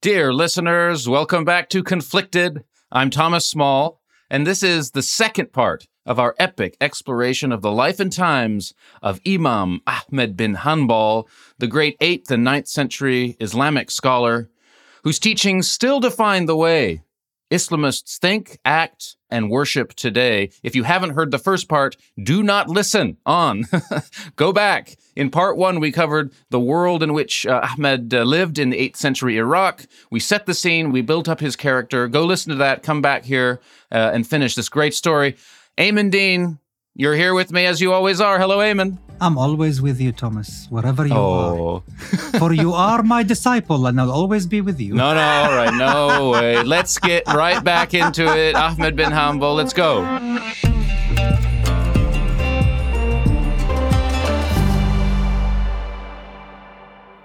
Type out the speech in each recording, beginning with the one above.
Dear listeners, welcome back to Conflicted. I'm Thomas Small, and this is the second part of our epic exploration of the life and times of Imam Ahmed bin Hanbal, the great 8th and 9th century Islamic scholar, whose teachings still define the way Islamists think, act, and worship today. If you haven't heard the first part, do not listen on. Go back. In part one, we covered the world in which uh, Ahmed uh, lived in the 8th century Iraq. We set the scene, we built up his character. Go listen to that, come back here, uh, and finish this great story. Aimen Dean, you're here with me as you always are. Hello, Aimen. I'm always with you, Thomas, wherever you Oh. are. For you are my disciple, and I'll always be with you. No, no, all right, no way. Let's get right back into it. Ahmed bin Hanbal, let's go.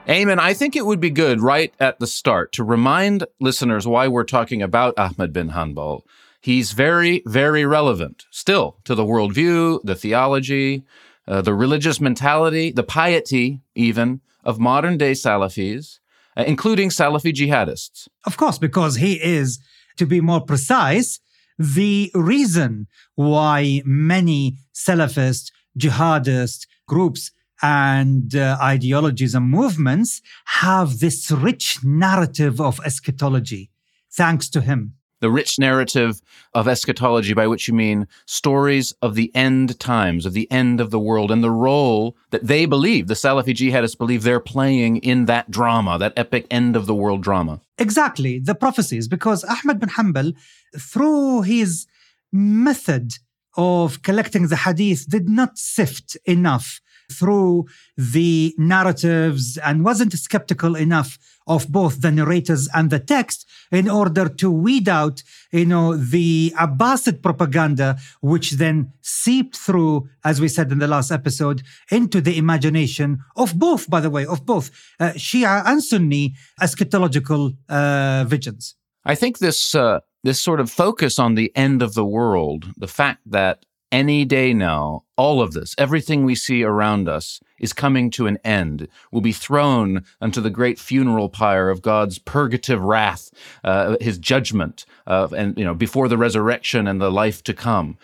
Aimen, I think it would be good right at the start to remind listeners why we're talking about Ahmed bin Hanbal. He's very, very relevant still to the worldview, the theology, uh, the religious mentality, the piety, even, of modern day Salafis, uh, including Salafi jihadists. Of course, because he is, to be more precise, the reason why many Salafist, jihadist groups and uh, ideologies and movements have this rich narrative of eschatology, thanks to him. The rich narrative of eschatology, by which you mean stories of the end times, of the end of the world, and the role that they believe, the Salafi jihadists believe they're playing in that drama, that epic end of the world drama. Exactly, the prophecies, because Ahmed bin Hanbal, through his method of collecting the hadith, did not sift enough through the narratives and wasn't skeptical enough of both the narrators and the text in order to weed out, you know, the Abbasid propaganda, which then seeped through, as we said in the last episode, into the imagination of both, by the way, of both uh, Shia and Sunni eschatological uh, visions. I think this uh, this sort of focus on the end of the world, the fact that any day now, all of this, everything we see around us, is coming to an end, will be thrown unto the great funeral pyre of God's purgative wrath, uh, His judgment, uh, and you know before the resurrection and the life to come.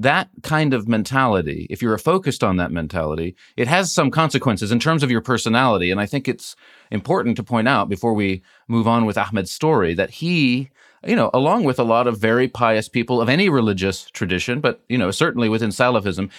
That kind of mentality, if you're focused on that mentality, it has some consequences in terms of your personality. And I think it's important to point out before we move on with Ahmed's story that he you know, along with a lot of very pious people of any religious tradition, but, you know, certainly within Salafism,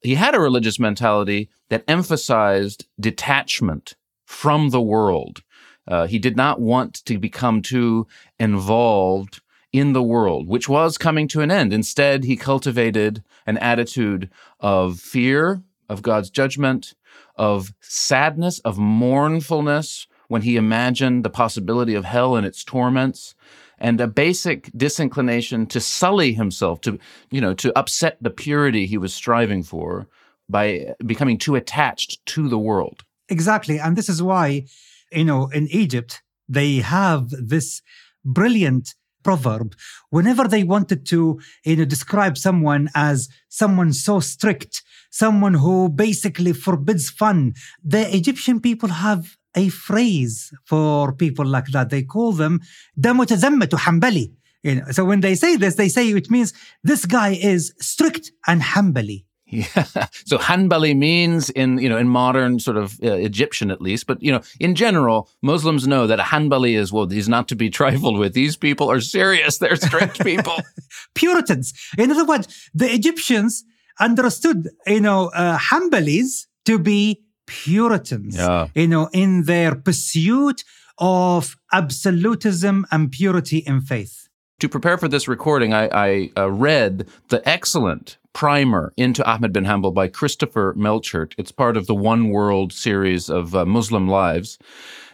he had a religious mentality that emphasized detachment from the world. Uh, he did not want to become too involved in the world, which was coming to an end. Instead, he cultivated an attitude of fear of God's judgment, of sadness, of mournfulness when he imagined the possibility of hell and its torments and a basic disinclination to sully himself, to you know, to upset the purity he was striving for by becoming too attached to the world. Exactly, and this is why, you know, in Egypt they have this brilliant proverb whenever they wanted to you know describe someone as someone so strict someone who basically forbids fun the egyptian people have a phrase for people like that. They call them دمتزمت حنبلي. You know, so when they say this, they say it means this guy is strict and Hanbali. Yeah. So Hanbali means in you know in modern sort of uh, Egyptian at least, but you know in general Muslims know that a Hanbali is well he's not to be trifled with. These people are serious. They're strict people. Puritans. In other words, the Egyptians understood you know uh, Hanbalis to be Puritans, yeah. you know, in their pursuit of absolutism and purity in faith. To prepare for this recording, I, I uh, read the excellent primer into Ahmed bin Hanbal by Christopher Melchert. It's part of the One World series of uh, Muslim lives.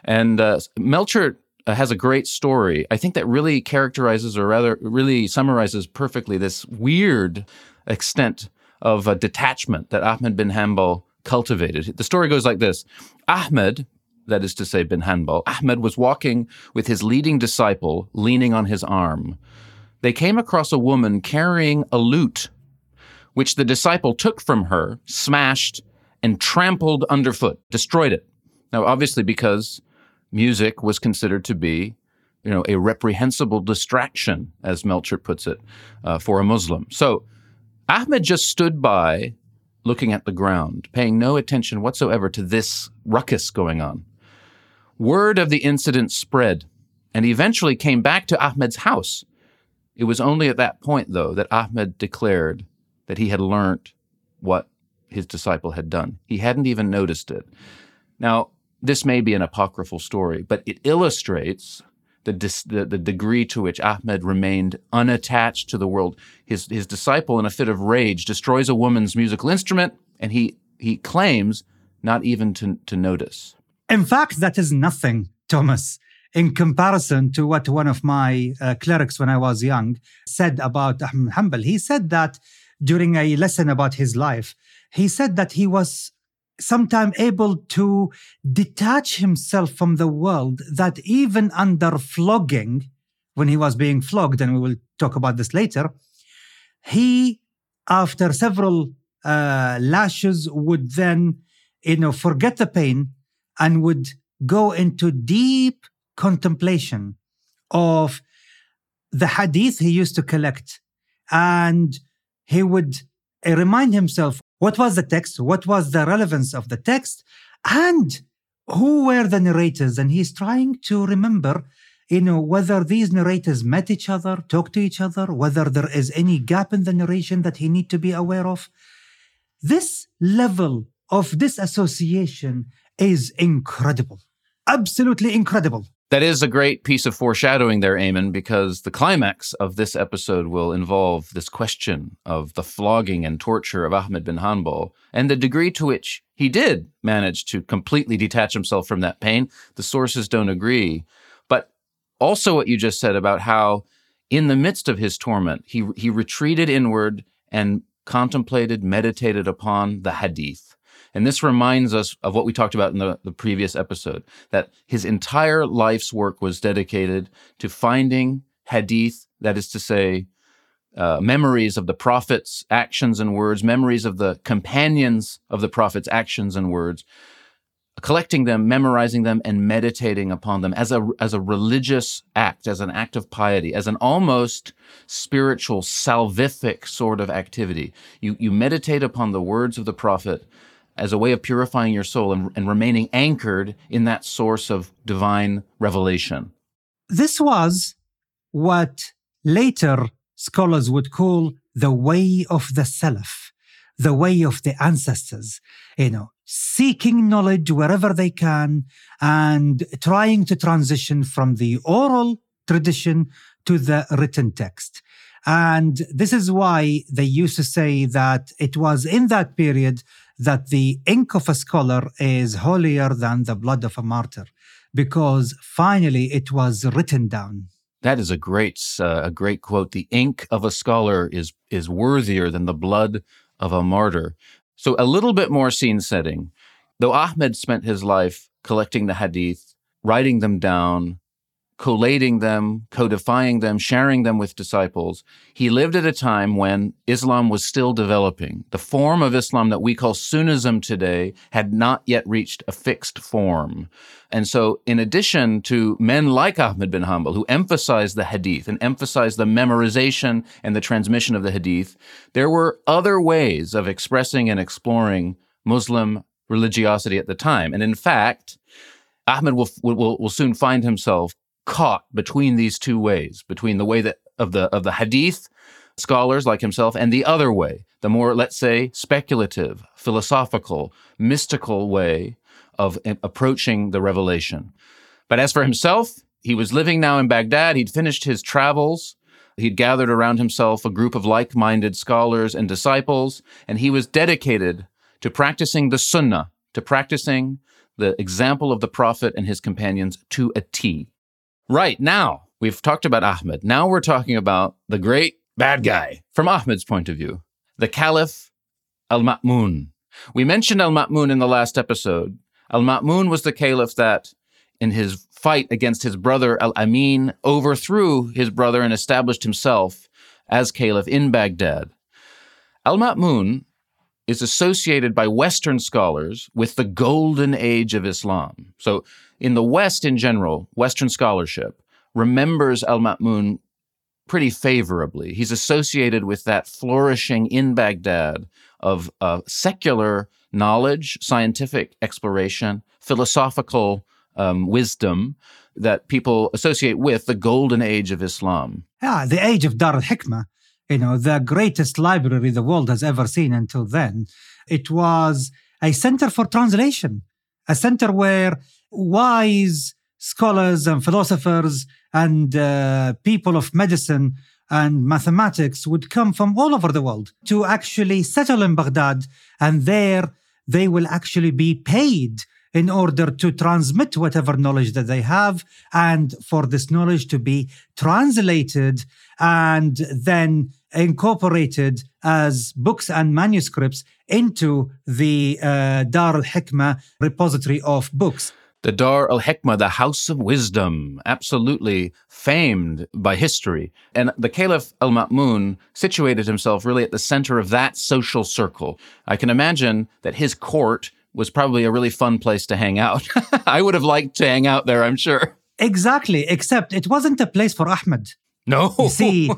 And uh, Melchert uh, has a great story, I think that really characterizes, or rather, really summarizes perfectly this weird extent of uh, detachment that Ahmed bin Hanbal cultivated. The story goes like this Ahmed, that is to say, bin Hanbal, Ahmed was walking with his leading disciple leaning on his arm. They came across a woman carrying a lute, which the disciple took from her, smashed, and trampled underfoot, destroyed it. Now, obviously, because music was considered to be, you know, a reprehensible distraction, as Melchert puts it, uh, for a Muslim. So Ahmed just stood by, looking at the ground, paying no attention whatsoever to this ruckus going on. Word of the incident spread and eventually came back to Ahmed's house. It was only at that point, though, that Ahmed declared that he had learnt what his disciple had done. He hadn't even noticed it. Now, this may be an apocryphal story, but it illustrates the, dis- the, the, degree to which Ahmed remained unattached to the world. His, his disciple, in a fit of rage, destroys a woman's musical instrument, and he, he claims not even to, to notice. In fact, that is nothing, Thomas, in comparison to what one of my uh, clerics when I was young said about Ahmed Hanbal. He said that during a lesson about his life, he said that he was sometimes able to detach himself from the world that even under flogging when he was being flogged and we will talk about this later he after several uh, lashes would then you know forget the pain and would go into deep contemplation of the hadith he used to collect. And he would remind himself what was the text? What was the relevance of the text? And who were the narrators? And he's trying to remember, you know, whether these narrators met each other, talked to each other, whether there is any gap in the narration that he need to be aware of. This level of disassociation is incredible. Absolutely incredible. That is a great piece of foreshadowing there, Aimen, because the climax of this episode will involve this question of the flogging and torture of Ahmed bin Hanbal and the degree to which he did manage to completely detach himself from that pain. The sources don't agree. But also what you just said about how in the midst of his torment, he, he retreated inward and contemplated, meditated upon the hadith and this reminds us of what we talked about in the, the previous episode that his entire life's work was dedicated to finding hadith, that is to say, uh, memories of the prophet's actions and words, memories of the companions of the prophet's actions and words, collecting them, memorizing them, and meditating upon them as a as a religious act, as an act of piety, as an almost spiritual, salvific sort of activity. You you meditate upon the words of the prophet as a way of purifying your soul and, and remaining anchored in that source of divine revelation. This was what later scholars would call the way of the Salaf, the way of the ancestors, you know, seeking knowledge wherever they can and trying to transition from the oral tradition to the written text. And this is why they used to say that it was in that period that the ink of a scholar is holier than the blood of a martyr, because finally it was written down. That is a great, uh, a great quote. The ink of a scholar is is worthier than the blood of a martyr. So a little bit more scene setting. Though Ahmed spent his life collecting the hadith, writing them down, collating them, codifying them, sharing them with disciples. He lived at a time when Islam was still developing. The form of Islam that we call Sunnism today had not yet reached a fixed form. And so, in addition to men like Ahmed bin Hanbal, who emphasized the hadith and emphasized the memorization and the transmission of the hadith, there were other ways of expressing and exploring Muslim religiosity at the time. And in fact, Ahmed will, will, will soon find himself caught between these two ways, between the way that of the of the hadith scholars like himself and the other way, the more let's say speculative, philosophical, mystical way of approaching the revelation. But as for himself, he was living now in Baghdad, he'd finished his travels, he'd gathered around himself a group of like-minded scholars and disciples, and he was dedicated to practicing the sunnah, to practicing the example of the prophet and his companions to a T. Right now, we've talked about Ahmed. Now we're talking about the great bad guy from Ahmed's point of view, the Caliph Al Ma'mun. We mentioned Al Ma'mun in the last episode. Al Ma'mun was the caliph that, in his fight against his brother Al Amin, overthrew his brother and established himself as caliph in Baghdad. Al Ma'mun is associated by Western scholars with the golden age of Islam. So, in the West in general, Western scholarship remembers Al Ma'mun pretty favorably. He's associated with that flourishing in Baghdad of uh, secular knowledge, scientific exploration, philosophical um, wisdom that people associate with the golden age of Islam. Yeah, the age of Dar al Hikmah you know, the greatest library the world has ever seen until then. It was a center for translation, a center where wise scholars and philosophers and uh, people of medicine and mathematics would come from all over the world to actually settle in Baghdad. And there they will actually be paid in order to transmit whatever knowledge that they have and for this knowledge to be translated and then incorporated as books and manuscripts into the uh, Dar al Hikmah repository of books. The Dar al Hikmah, the House of Wisdom, absolutely famed by history. And the Caliph al Ma'mun situated himself really at the center of that social circle. I can imagine that his court was probably a really fun place to hang out. I would have liked to hang out there, I'm sure. Exactly, except it wasn't a place for Ahmed. No. You see,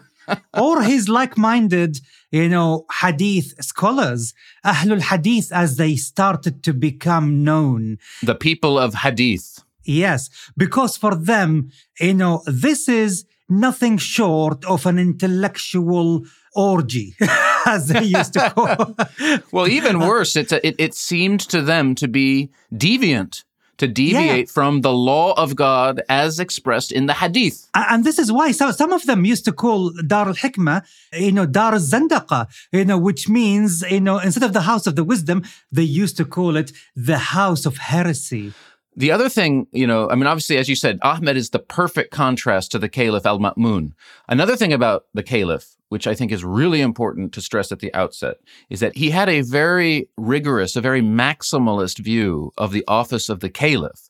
or his like-minded, you know, hadith scholars, Ahlul Hadith as they started to become known. The people of hadith. Yes, because for them, you know, this is nothing short of an intellectual orgy, as they used to call. well, even uh, worse, it's a, it, it seemed to them to be deviant to deviate yeah. from the law of God as expressed in the hadith. And this is why so, some of them used to call Dar al Hikmah, you know, Dar al Zandaqa, you know, which means, you know, instead of the house of the wisdom, they used to call it the house of heresy. The other thing, you know, I mean, obviously, as you said, Ahmed is the perfect contrast to the Caliph al Ma'mun. Another thing about the Caliph, which I think is really important to stress at the outset, is that he had a very rigorous, a very maximalist view of the office of the Caliph.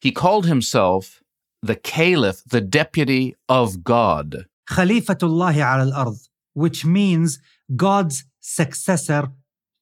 He called himself the Caliph, the deputy of God. Khalifatullah al ard, which means God's successor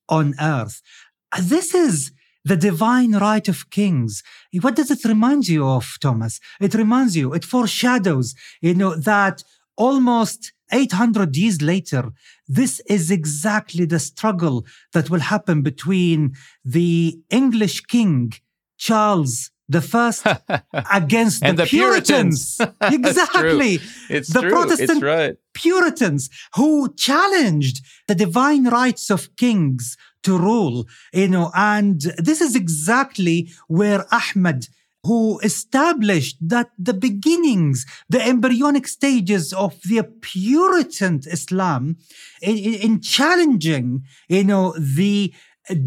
on earth. Uh, this is the divine right of kings. What does it remind you of, Thomas? It reminds you, it foreshadows, you know, that almost 800 years later, this is exactly the struggle that will happen between the English king, Charles the first against the, the, Puritans. Puritans. exactly. it's, the true. Protestant it's right. Puritans who challenged the divine rights of kings to rule, you know, and this is exactly where Ahmed who established that the beginnings, the embryonic stages of the Puritan Islam in, in challenging, you know, the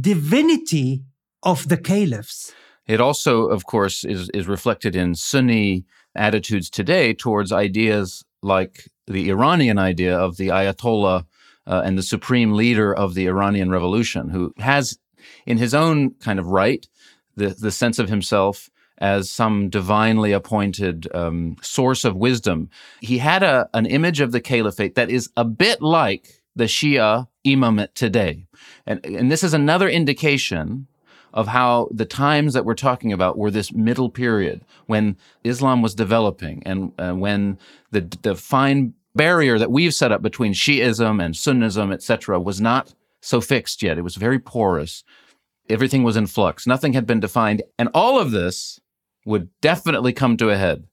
divinity of the caliphs. It also, of course, is, is reflected in Sunni attitudes today towards ideas like the Iranian idea of the Ayatollah uh, and the supreme leader of the Iranian revolution, who has, in his own kind of right, the, the sense of himself as some divinely appointed um, source of wisdom. He had a, an image of the caliphate that is a bit like the Shia imamate today. And, and this is another indication of how the times that we're talking about were this middle period when Islam was developing and uh, when the, the fine barrier that we've set up between Shiism and Sunnism, etc., was not so fixed yet. It was very porous. Everything was in flux. Nothing had been defined. And all of this would definitely come to a head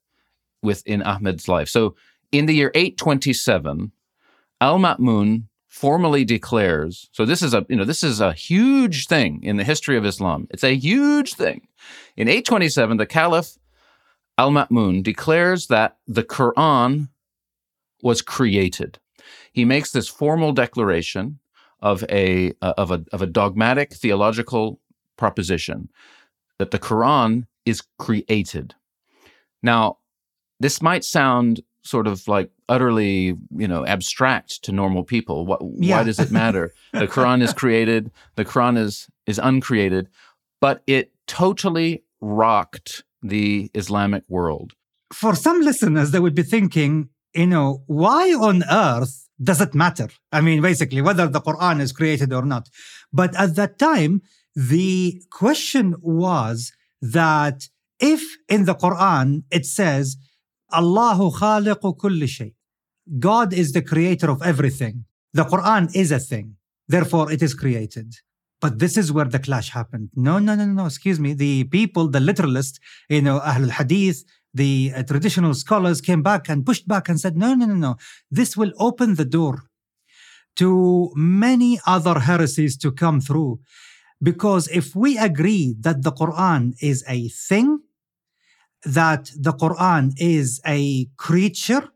within Ahmed's life. So in the year 827, Al Ma'mun formally declares so this is a you know this is a huge thing in the history of islam it's a huge thing in 827 the caliph al-ma'mun declares that the quran was created. He makes this formal declaration of a uh, of a of a dogmatic theological proposition that the Quran is created. Now, this might sound sort of like utterly, you know, abstract to normal people. What, yeah. Why does it matter? the Quran is created, the Quran is is uncreated, but it totally rocked the Islamic world. For some listeners, they would be thinking, you know, why on earth Does it matter? I mean, basically, whether the Quran is created or not. But at that time, the question was that if in the Quran it says, Allahu khaliqu kulli shay, God is the creator of everything. The Quran is a thing. Therefore, it is created. But this is where the clash happened. No, no, no, no, excuse me. The people, the literalists, you know, Ahlul Hadith, the uh, traditional scholars came back and pushed back and said, no, no, no, no. This will open the door to many other heresies to come through. Because if we agree that the Quran is a thing, that the Quran is a creature,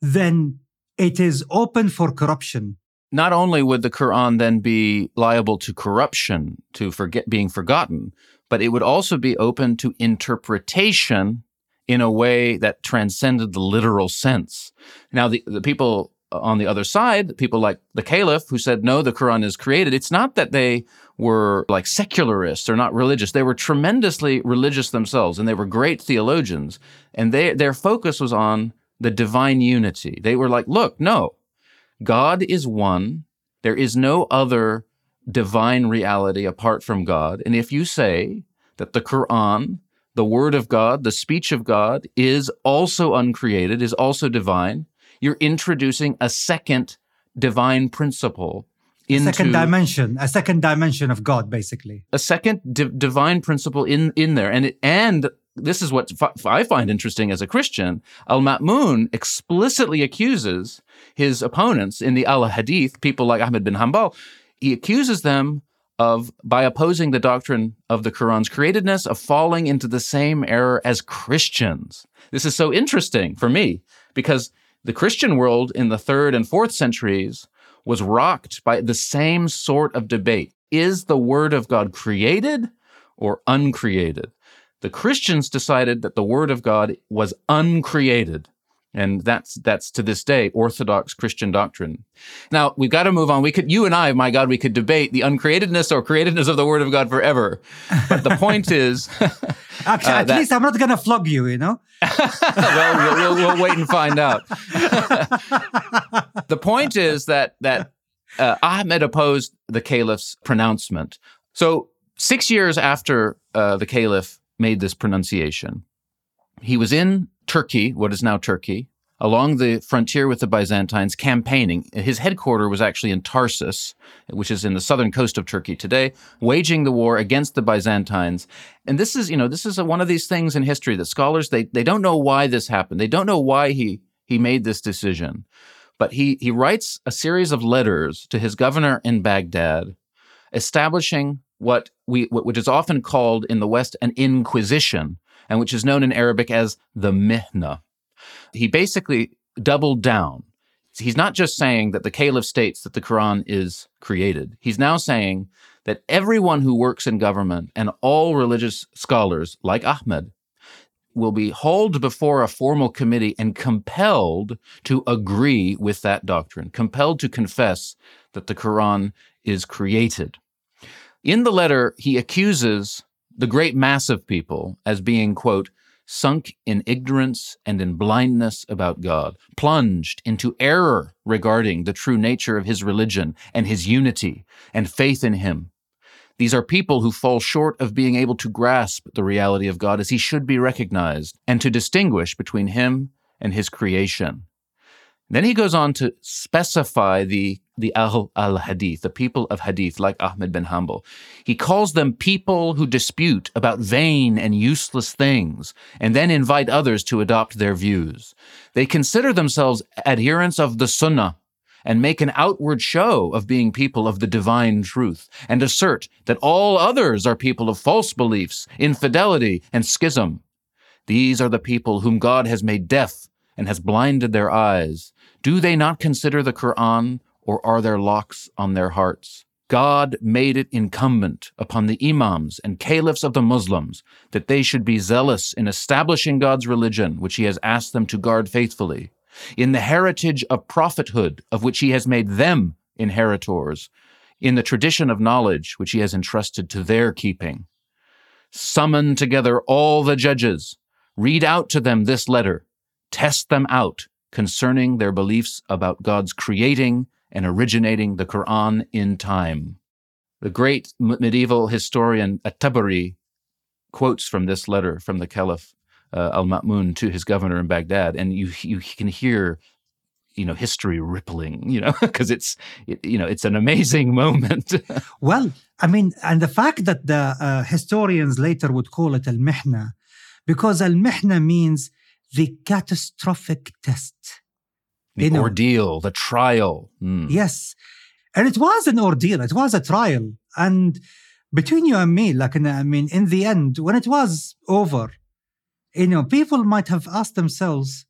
then it is open for corruption. Not only would the Quran then be liable to corruption, to forget being forgotten, but it would also be open to interpretation in a way that transcended the literal sense. Now, the, the people on the other side, people like the Caliph who said, no, the Quran is created, it's not that they were like secularists or not religious. They were tremendously religious themselves and they were great theologians. And they, their focus was on the divine unity. They were like, look, no, God is one. There is no other divine reality apart from God. And if you say that the Quran, the word of God, the speech of God is also uncreated, is also divine, you're introducing a second divine principle into a second dimension, a second dimension of God, basically. A second di- divine principle in in there, and it, and this is what f- I find interesting as a Christian. Al Ma'mun explicitly accuses his opponents in the Al Hadith, people like Ahmed bin Hanbal, he accuses them of, by opposing the doctrine of the Quran's createdness, of falling into the same error as Christians. This is so interesting for me because the Christian world in the third and fourth centuries was rocked by the same sort of debate. Is the Word of God created or uncreated? The Christians decided that the Word of God was uncreated. And that's that's to this day Orthodox Christian doctrine. Now we've got to move on. We could, you and I, my God, we could debate the uncreatedness or createdness of the Word of God forever. But the point is, actually, uh, at that, least I'm not going to flog you. You know. well, we'll, we'll, wait and find out. the point is that that uh, Ahmed opposed the caliph's pronouncement. So six years after uh, the caliph made this pronunciation, he was in Turkey, what is now Turkey, along the frontier with the Byzantines, campaigning. His headquarters was actually in Tarsus, which is in the southern coast of Turkey today, waging the war against the Byzantines. And this is, you know, this is a, one of these things in history that scholars they they don't know why this happened. They don't know why he he made this decision. But he he writes a series of letters to his governor in Baghdad, establishing what we which is often called in the West an inquisition, and which is known in Arabic as the Mihna. He basically doubled down. He's not just saying that the Caliph states that the Quran is created. He's now saying that everyone who works in government and all religious scholars, like Ahmed, will be hauled before a formal committee and compelled to agree with that doctrine, compelled to confess that the Quran is created. In the letter, he accuses the great mass of people as being, quote, sunk in ignorance and in blindness about God, plunged into error regarding the true nature of his religion and his unity and faith in him. These are people who fall short of being able to grasp the reality of God as he should be recognized and to distinguish between him and his creation. Then he goes on to specify the the Ahl al Hadith, the people of Hadith, like Ahmed bin Hanbal. He calls them people who dispute about vain and useless things and then invite others to adopt their views. They consider themselves adherents of the Sunnah and make an outward show of being people of the divine truth and assert that all others are people of false beliefs, infidelity, and schism. These are the people whom God has made deaf and has blinded their eyes. Do they not consider the Quran or are there locks on their hearts? God made it incumbent upon the imams and caliphs of the Muslims that they should be zealous in establishing God's religion, which He has asked them to guard faithfully, in the heritage of prophethood, of which He has made them inheritors, in the tradition of knowledge, which He has entrusted to their keeping. Summon together all the judges, read out to them this letter, test them out, concerning their beliefs about God's creating and originating the Quran in time. The great medieval historian At-Tabari quotes from this letter from the Caliph uh, Al-Ma'mun to his governor in Baghdad, and you you can hear you know history rippling you know because it's it, you know it's an amazing moment well i mean and the fact that the uh, historians later would call it al-mihna because al-mihna means the catastrophic test the you ordeal know. the trial mm. yes and it was an ordeal it was a trial and between you and me like i mean in the end when it was over you know people might have asked themselves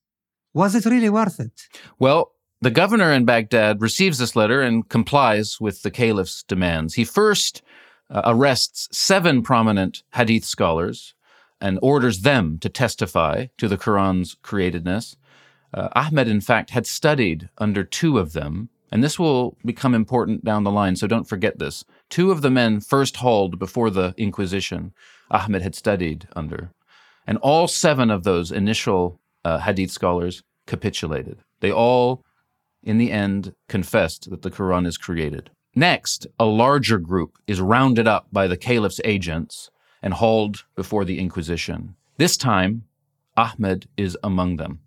was it really worth it? Well, the governor in Baghdad receives this letter and complies with the caliph's demands. He first uh, arrests seven prominent hadith scholars and orders them to testify to the Quran's createdness. Uh, Ahmed, in fact, had studied under two of them, and this will become important down the line, so don't forget this. Two of the men first hauled before the Inquisition, Ahmed had studied under. And all seven of those initial uh, Hadith scholars capitulated. They all, in the end, confessed that the Quran is created. Next, a larger group is rounded up by the caliph's agents and hauled before the Inquisition. This time, Ahmed is among them.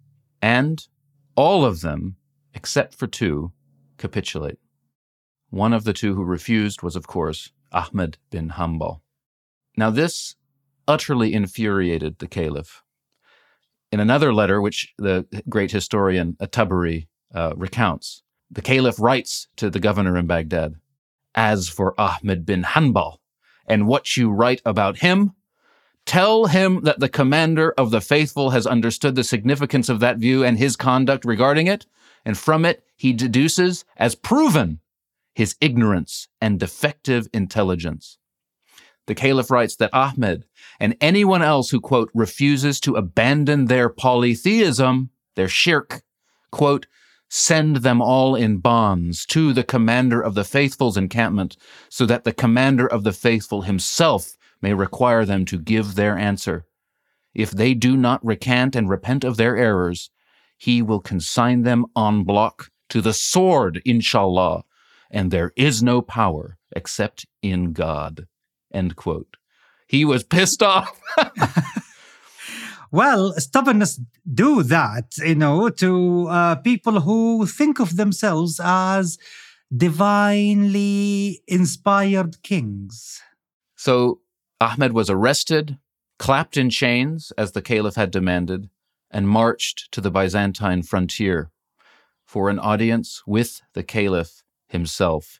And all of them, except for two, capitulate. One of the two who refused was, of course, Ahmed bin Hanbal. Now, this utterly infuriated the caliph. In another letter, which the great historian At-Tabari uh, recounts, the caliph writes to the governor in Baghdad, As for Ahmed bin Hanbal and what you write about him, tell him that the commander of the faithful has understood the significance of that view and his conduct regarding it, and from it he deduces as proven his ignorance and defective intelligence. The caliph writes that Ahmed and anyone else who, quote, refuses to abandon their polytheism, their shirk, quote, send them all in bonds to the commander of the faithful's encampment, so that the commander of the faithful himself may require them to give their answer. If they do not recant and repent of their errors, he will consign them en bloc to the sword, inshallah, and there is no power except in God. End quote. He was pissed off. well, stubbornness do that, you know, to uh, people who think of themselves as divinely inspired kings. So Ahmed was arrested, clapped in chains as the caliph had demanded, and marched to the Byzantine frontier for an audience with the caliph himself.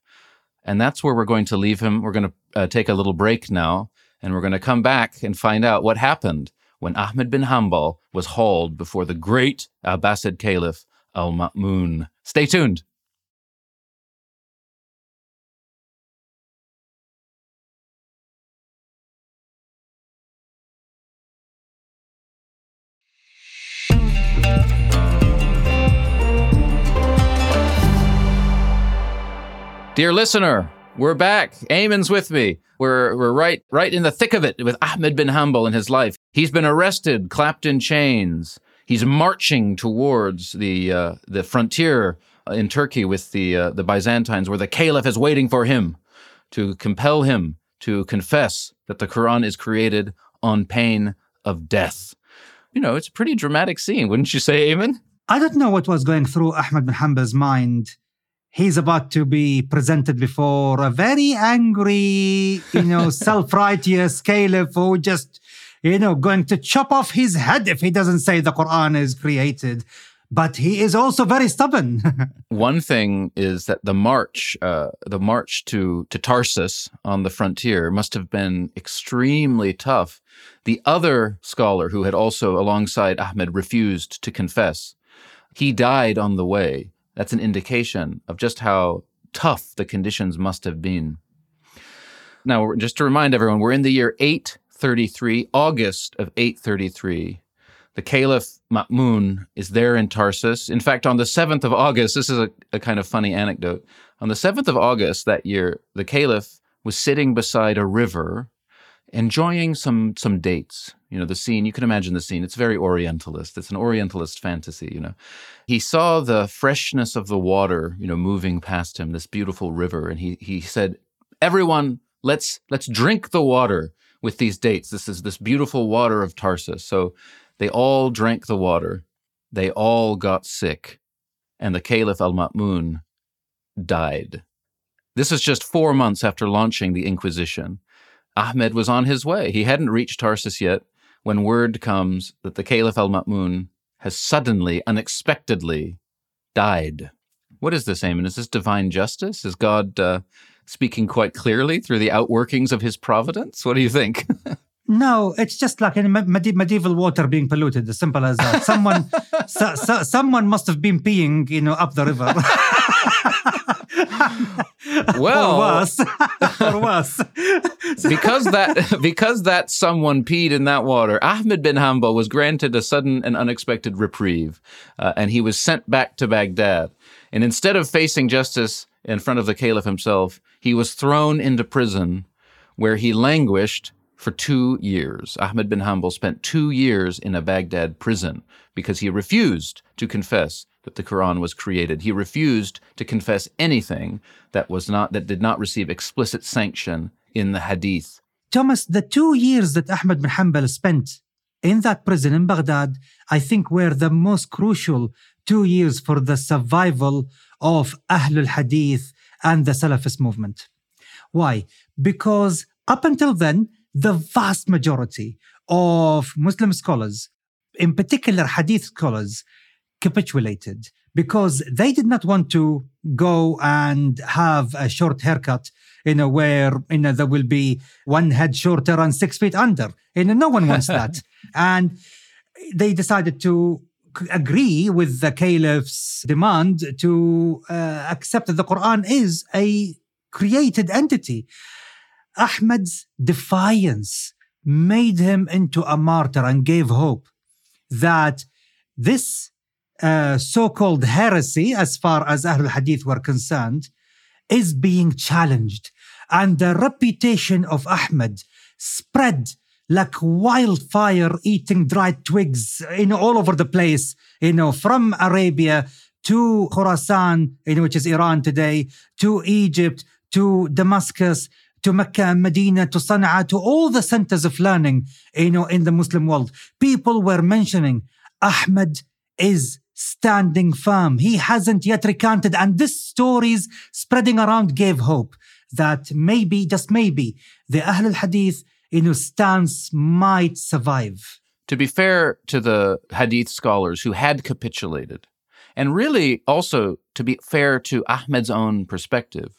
And that's where we're going to leave him. We're going to uh, take a little break now, and we're going to come back and find out what happened when Ahmed bin Hanbal was hauled before the great Abbasid Caliph Al Ma'mun. Stay tuned. Dear listener, we're back. Aimen's with me. We're we're right right in the thick of it with Ahmed bin Hanbal in his life. He's been arrested, clapped in chains. He's marching towards the uh, the frontier in Turkey with the uh, the Byzantines, where the Caliph is waiting for him to compel him to confess that the Quran is created on pain of death. You know, it's a pretty dramatic scene, wouldn't you say, Ayman? I don't know what was going through Ahmed bin Hanbal's mind he's about to be presented before a very angry, you know, self-righteous caliph who just, you know, going to chop off his head if he doesn't say the Quran is created. But he is also very stubborn. One thing is that the march, uh, the march to to Tarsus on the frontier, must have been extremely tough. The other scholar who had also, alongside Ahmed, refused to confess, he died on the way that's an indication of just how tough the conditions must have been. Now, just to remind everyone, we're in the year 833, August of 833. The Caliph Ma'mun is there in Tarsus. In fact, on the 7th of August, this is a, a kind of funny anecdote. On the 7th of August that year, the Caliph was sitting beside a river enjoying some some dates. You know, the scene, you can imagine the scene. It's very Orientalist. It's an Orientalist fantasy, you know. He saw the freshness of the water, you know, moving past him, this beautiful river. And he, he said, Everyone, let's, let's drink the water with these dates. This is this beautiful water of Tarsus. So they all drank the water. They all got sick. And the Caliph al Ma'mun died. This is just four months after launching the Inquisition. Ahmed was on his way. He hadn't reached Tarsus yet when word comes that the Caliph al Ma'mun has suddenly, unexpectedly died. What is this, Aimen? Is this divine justice? Is God uh, speaking quite clearly through the outworkings of his providence? What do you think? No, it's just like in medi- medieval water being polluted. As simple as that. Someone, so, so, someone must have been peeing, you know, up the river. well, or worse, or worse. because that because that someone peed in that water, Ahmed bin Hanbal was granted a sudden and unexpected reprieve, uh, and he was sent back to Baghdad. And instead of facing justice in front of the caliph himself, he was thrown into prison, where he languished for two years. Ahmed bin Hanbal spent two years in a Baghdad prison because he refused to confess that the Quran was created. He refused to confess anything that was not that did not receive explicit sanction in the Hadith. Thomas, the two years that Ahmed bin Hanbal spent in that prison in Baghdad, I think were the most crucial two years for the survival of Ahlul Hadith and the Salafist movement. Why? Because up until then, the vast majority of Muslim scholars, in particular Hadith scholars, capitulated because they did not want to go and have a short haircut in a where you know there will be one head shorter and six feet under. You know, no one wants that. and they decided to agree with the caliph's demand to uh, accept that the Quran is a created entity. Ahmed's defiance made him into a martyr and gave hope that this uh, so-called heresy, as far as Ahlul Hadith were concerned, is being challenged. And the reputation of Ahmed spread like wildfire, eating dried twigs, you know, all over the place, you know, from Arabia to Khorasan, you know, which is Iran today, to Egypt, to Damascus, to Mecca and Medina, to Sana'a, to all the centers of learning, you know, in the Muslim world. People were mentioning Ahmed is standing firm. He hasn't yet recanted. And this stories spreading around gave hope that maybe, just maybe, the Ahl al-Hadith, you know, stance might survive. To be fair to the Hadith scholars who had capitulated, and really also to be fair to Ahmed's own perspective,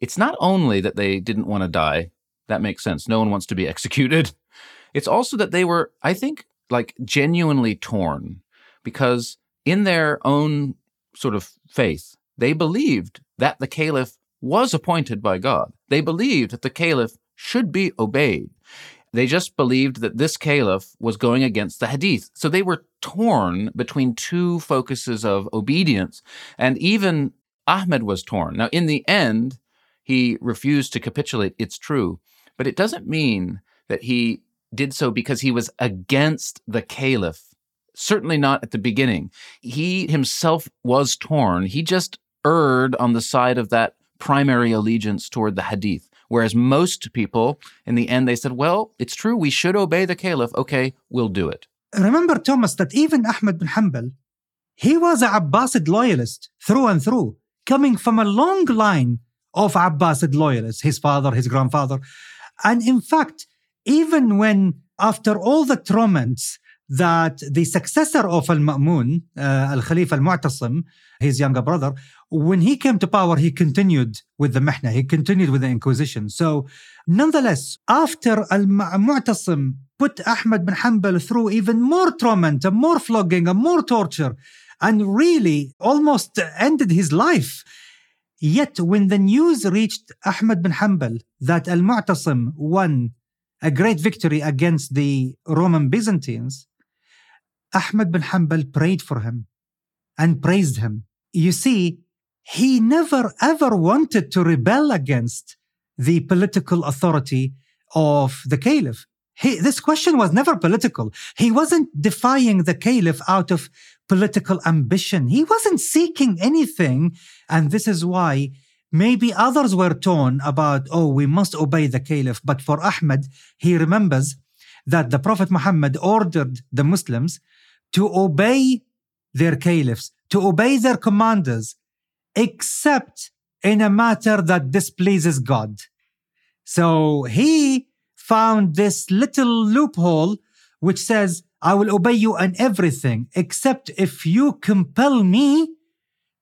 it's not only that they didn't want to die. That makes sense. No one wants to be executed. It's also that they were, I think, like genuinely torn because in their own sort of faith, they believed that the caliph was appointed by God. They believed that the caliph should be obeyed. They just believed that this caliph was going against the hadith. So they were torn between two focuses of obedience. And even Ahmed was torn. Now, in the end, he refused to capitulate. It's true. But it doesn't mean that he did so because he was against the caliph certainly not at the beginning. He himself was torn. He just erred on the side of that primary allegiance toward the hadith. Whereas most people, in the end, they said, well, it's true, we should obey the caliph. Okay, we'll do it. Remember, Thomas, that even Ahmed bin Hanbal, he was a Abbasid loyalist through and through, coming from a long line of Abbasid loyalists, his father, his grandfather. And in fact, even when after all the torments that the successor of Al-Ma'mun, uh, Al-Khalifa Al-Mu'tasim, his younger brother, when he came to power, he continued with the Mihna, he continued with the Inquisition. So nonetheless, after Al-Mu'tasim put Ahmad bin Hanbal through even more torment, more flogging, and more torture, and really almost ended his life. Yet when the news reached Ahmad bin Hanbal that Al-Mu'tasim won a great victory against the Roman Byzantines, Ahmed bin Hanbal prayed for him and praised him. You see, he never ever wanted to rebel against the political authority of the caliph. He, this question was never political. He wasn't defying the caliph out of political ambition. He wasn't seeking anything. And this is why maybe others were torn about, oh, we must obey the caliph. But for Ahmed, he remembers that the Prophet Muhammad ordered the Muslims to obey their caliphs, to obey their commanders, except in a matter that displeases God. So he found this little loophole which says, I will obey you in everything, except if you compel me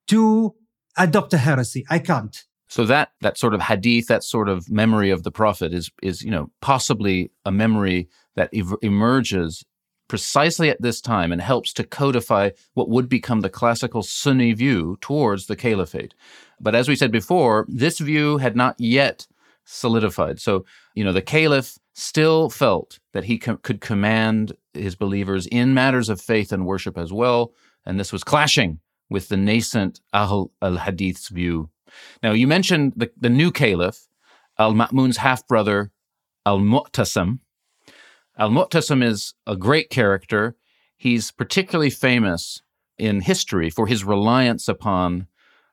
to adopt a heresy. I can't. So that that sort of hadith, that sort of memory of the prophet is is you know possibly a memory that ev- emerges precisely at this time and helps to codify what would become the classical Sunni view towards the caliphate. But as we said before, this view had not yet solidified. So, you know, the caliph still felt that he co- could command his believers in matters of faith and worship as well. And this was clashing with the nascent Ahl al Hadith's view. Now, you mentioned the, the new caliph, Al Ma'mun's half brother, Al Mu'tasim. Al Mu'tasim is a great character. He's particularly famous in history for his reliance upon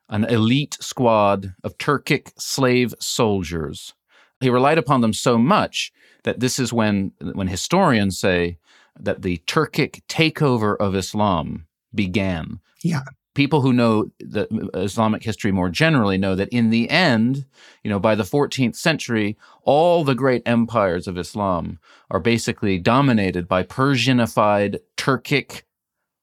an elite squad of Turkic slave soldiers. He relied upon them so much that this is when, when historians say that the Turkic takeover of Islam began. Yeah people who know the Islamic history more generally know that in the end, you know, by the 14th century, all the great empires of Islam are basically dominated by Persianified Turkic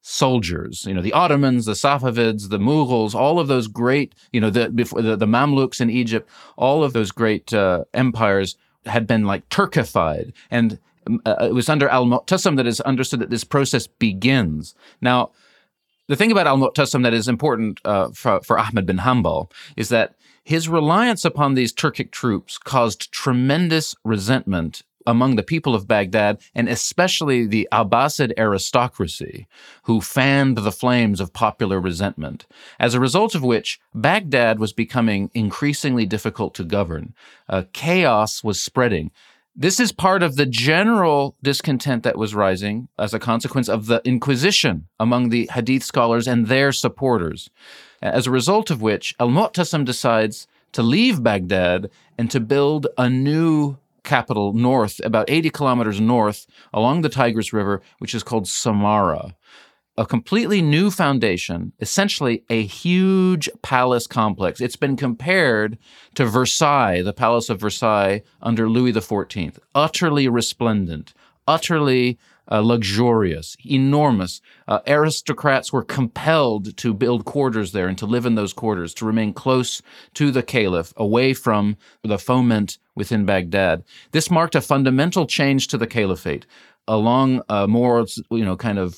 soldiers. You know, the Ottomans, the Safavids, the Mughals, all of those great, you know, the before the, the Mamluks in Egypt, all of those great uh, empires had been like Turkified and uh, it was under al-Mu'tasim that is understood that this process begins. Now, the thing about al-Mu'tasim that is important uh, for, for Ahmed bin Hanbal is that his reliance upon these Turkic troops caused tremendous resentment among the people of Baghdad and especially the Abbasid aristocracy, who fanned the flames of popular resentment, as a result of which Baghdad was becoming increasingly difficult to govern. Uh, chaos was spreading. This is part of the general discontent that was rising as a consequence of the Inquisition among the Hadith scholars and their supporters. As a result of which, Al Mu'tasim decides to leave Baghdad and to build a new capital north, about 80 kilometers north along the Tigris River, which is called Samarra a completely new foundation, essentially a huge palace complex. It's been compared to Versailles, the Palace of Versailles under Louis XIV, utterly resplendent, utterly uh, luxurious, enormous. Uh, aristocrats were compelled to build quarters there and to live in those quarters, to remain close to the caliph, away from the foment within Baghdad. This marked a fundamental change to the caliphate along a more, you know, kind of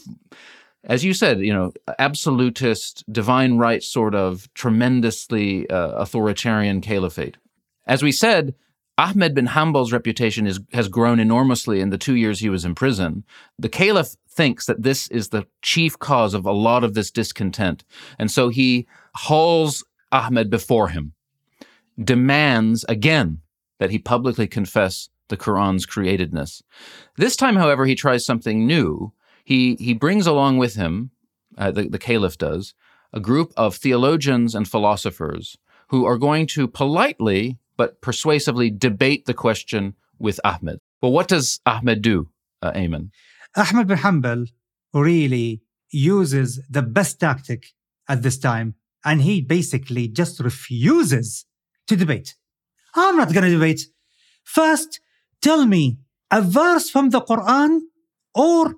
as you said, you know, absolutist, divine right sort of tremendously uh, authoritarian caliphate. As we said, Ahmed bin Hanbal's reputation is, has grown enormously in the two years he was in prison. The caliph thinks that this is the chief cause of a lot of this discontent. And so he hauls Ahmed before him, demands again that he publicly confess the Quran's createdness. This time, however, he tries something new he he brings along with him, uh, the, the caliph does, a group of theologians and philosophers who are going to politely but persuasively debate the question with Ahmed. Well, what does Ahmed do, uh, Aimen? Ahmed bin Hanbal really uses the best tactic at this time, and he basically just refuses to debate. I'm not going to debate. First, tell me a verse from the Quran or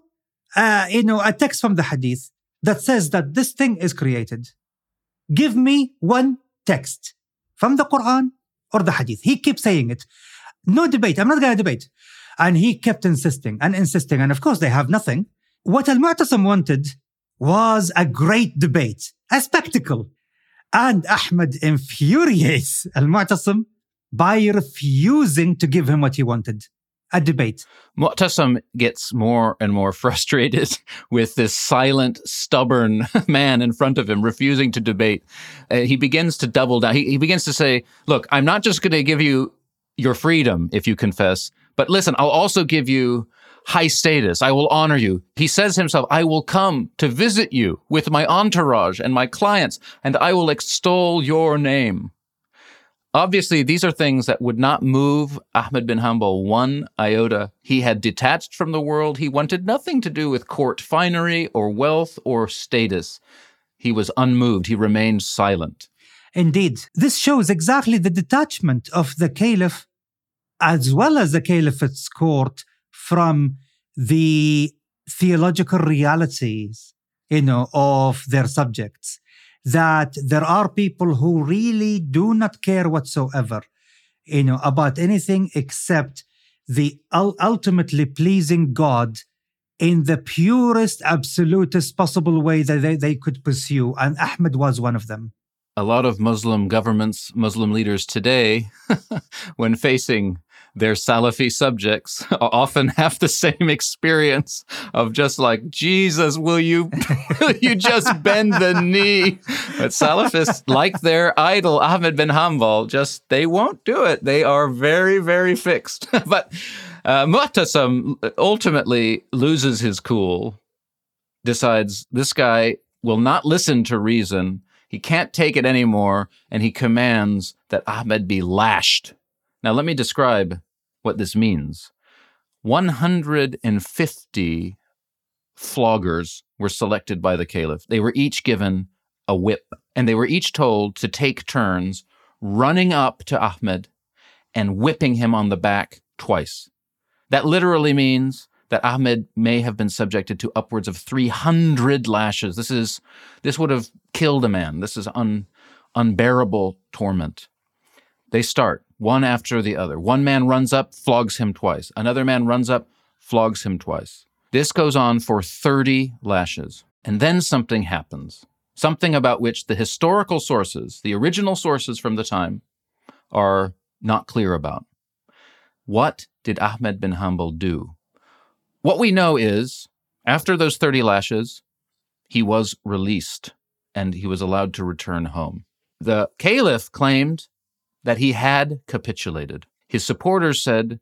uh, you know, a text from the hadith that says that this thing is created. Give me one text from the Quran or the hadith. He keeps saying it. No debate. I'm not going to debate. And he kept insisting and insisting. And of course, they have nothing. What Al Mu'tasim wanted was a great debate, a spectacle. And Ahmed infuriates Al Mu'tasim by refusing to give him what he wanted a debate. Mu'tasim gets more and more frustrated with this silent, stubborn man in front of him refusing to debate. Uh, he begins to double down. He, he begins to say, Look, I'm not just going to give you your freedom if you confess. But listen, I'll also give you high status. I will honor you. He says himself, I will come to visit you with my entourage and my clients, and I will extol your name. Obviously, these are things that would not move Ahmed bin Hanbal one iota. He had detached from the world. He wanted nothing to do with court finery or wealth or status. He was unmoved. He remained silent. Indeed, this shows exactly the detachment of the caliph as well as the caliphate's court from the theological realities you know of their subjects that there are people who really do not care whatsoever you know about anything except the ultimately pleasing god in the purest absolutist possible way that they, they could pursue and ahmed was one of them. A lot of muslim governments muslim leaders today when facing their Salafi subjects often have the same experience of just like, Jesus, will you, will you just bend the knee? But Salafists, like their idol, Ahmed bin Hanbal, just, they won't do it. They are very, very fixed. but uh, Mu'tasim ultimately loses his cool, decides this guy will not listen to reason. He can't take it anymore, and he commands that Ahmed be lashed. Now, let me describe what this means. 150 floggers were selected by the caliph. They were each given a whip, and they were each told to take turns running up to Ahmed and whipping him on the back twice. That literally means that Ahmed may have been subjected to upwards of 300 lashes. This is this would have killed a man. This is un, unbearable torment. They start one after the other. One man runs up, flogs him twice. Another man runs up, flogs him twice. This goes on for 30 lashes. And then something happens. Something about which the historical sources, the original sources from the time, are not clear about. What did Ahmed bin Hanbal do? What we know is, after those 30 lashes, he was released and he was allowed to return home. The caliph claimed that he had capitulated. His supporters said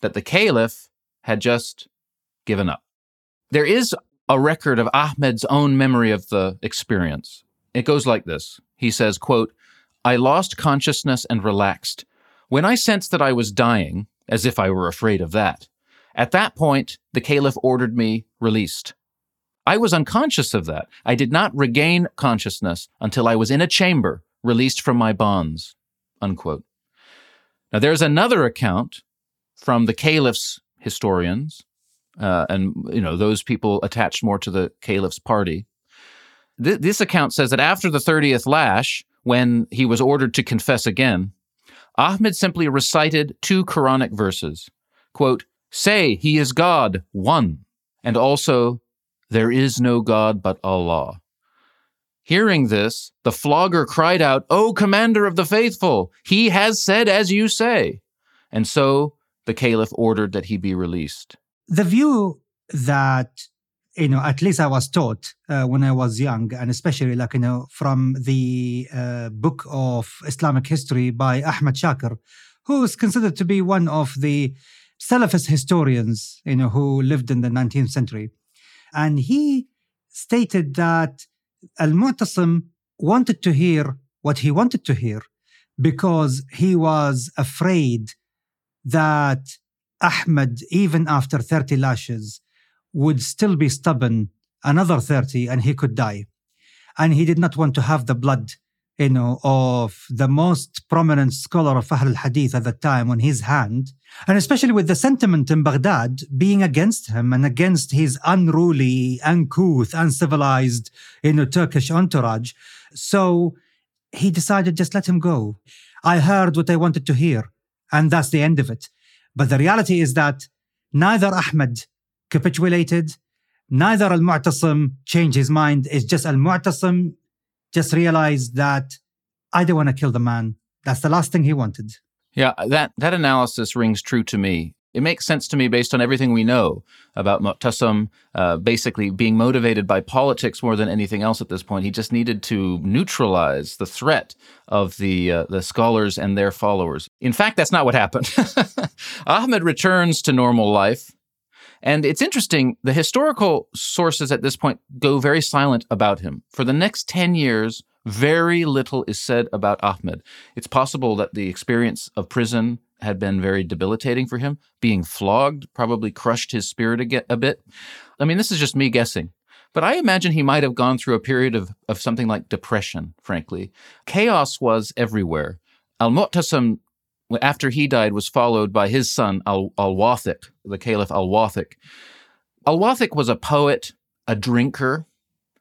that the caliph had just given up. There is a record of Ahmed's own memory of the experience. It goes like this. He says, quote, I lost consciousness and relaxed. When I sensed that I was dying, as if I were afraid of that, at that point, the caliph ordered me released. I was unconscious of that. I did not regain consciousness until I was in a chamber, released from my bonds unquote. Now, there's another account from the caliph's historians, uh, and you know those people attached more to the caliph's party. Th- this account says that after the thirtieth lash, when he was ordered to confess again, Ahmed simply recited two Quranic verses. Quote, Say, He is God, one, and also, There is no God but Allah. Hearing this, the flogger cried out, O commander of the faithful, he has said as you say. And so the caliph ordered that he be released. The view that, you know, at least I was taught uh, when I was young, and especially like, you know, from the uh, book of Islamic history by Ahmad Shakir, who is considered to be one of the Salafist historians, you know, who lived in the 19th century. And he stated that Mu'tasim wanted to hear what he wanted to hear because he was afraid that Ahmed, even after 30 lashes, would still be stubborn another 30 and he could die. And he did not want to have the blood you know, of the most prominent scholar of Ahl al-Hadith at the time on his hand, and especially with the sentiment in Baghdad being against him and against his unruly, uncouth, uncivilized, you know, Turkish entourage. So he decided just let him go. I heard what I wanted to hear, and that's the end of it. But the reality is that neither Ahmed capitulated, neither Al-Mu'tasim changed his mind. It's just Al-Mu'tasim just realized that I don't want to kill the man. That's the last thing he wanted. Yeah, that that analysis rings true to me. It makes sense to me based on everything we know about Mu'tasim, uh, basically being motivated by politics more than anything else at this point. He just needed to neutralize the threat of the uh, the scholars and their followers. In fact, that's not what happened. Ahmed returns to normal life. And it's interesting, the historical sources at this point go very silent about him. For the next 10 years, very little is said about Ahmed. It's possible that the experience of prison had been very debilitating for him. Being flogged probably crushed his spirit a, bit. I mean, this is just me guessing. But I imagine he might have gone through a period of, of something like depression, frankly. Chaos was everywhere. Al Mu'tasim, after he died, was followed by his son, Al Wathiq, the Caliph Al Wathiq. Al Wathiq was a poet, a drinker,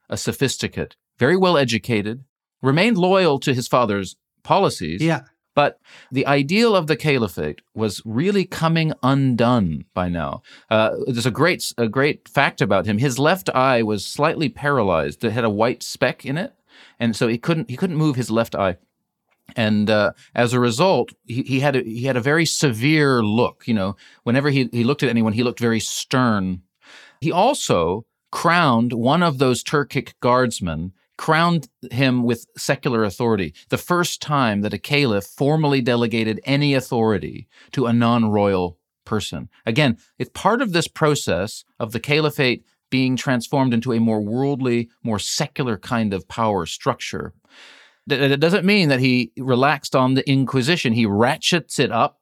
a sophisticate, very well educated, remained loyal to his father's policies. Yeah. But the ideal of the caliphate was really coming undone by now. Uh, there's a great, a great fact about him. His left eye was slightly paralyzed. It had a white speck in it, and so he couldn't he couldn't move his left eye. And uh, as a result, he, he had a, he had a very severe look. You know, whenever he, he looked at anyone, he looked very stern. He also crowned one of those Turkic guardsmen crowned him with secular authority, the first time that a caliph formally delegated any authority to a non royal person. Again, it's part of this process of the caliphate being transformed into a more worldly, more secular kind of power structure. It doesn't mean that he relaxed on the Inquisition. He ratchets it up,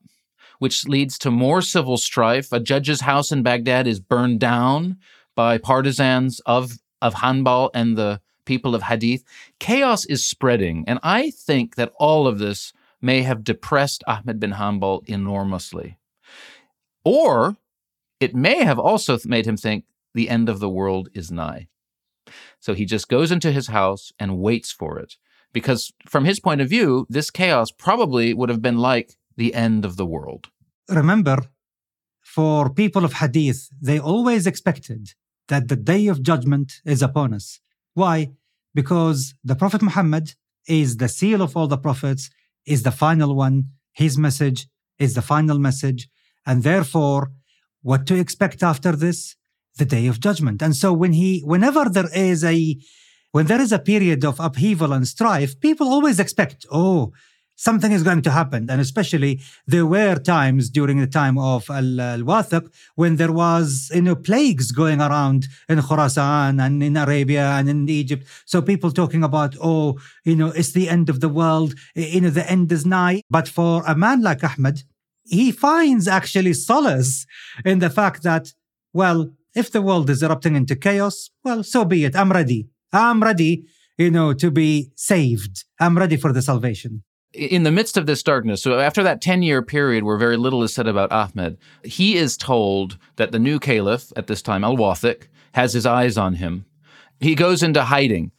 which leads to more civil strife. A judge's house in Baghdad is burned down by partisans of, of Hanbal and the people of Hadith, chaos is spreading. And I think that all of this may have depressed Ahmed bin Hanbal enormously. Or it may have also made him think the end of the world is nigh. So he just goes into his house and waits for it. Because from his point of view, this chaos probably would have been like the end of the world. Remember, for people of Hadith, they always expected that the day of judgment is upon us. Why? Because the Prophet Muhammad is the seal of all the prophets, is the final one. His message is the final message. And therefore, what to expect after this? The day of judgment. And so when he, whenever there is a, when there is a period of upheaval and strife, people always expect, oh, something is going to happen. And especially there were times during the time of Al-Wathiq when there was, you know, plagues going around in Khurasan and in Arabia and in Egypt. So people talking about, oh, you know, it's the end of the world. You know, the end is nigh. But for a man like Ahmed, he finds actually solace in the fact that, well, if the world is erupting into chaos, well, so be it. I'm ready. I'm ready, you know, to be saved. I'm ready for the salvation in the midst of this darkness, so after that 10 year period where very little is said about Ahmed, he is told that the new caliph at this time, Al Wathiq, has his eyes on him. He goes into hiding.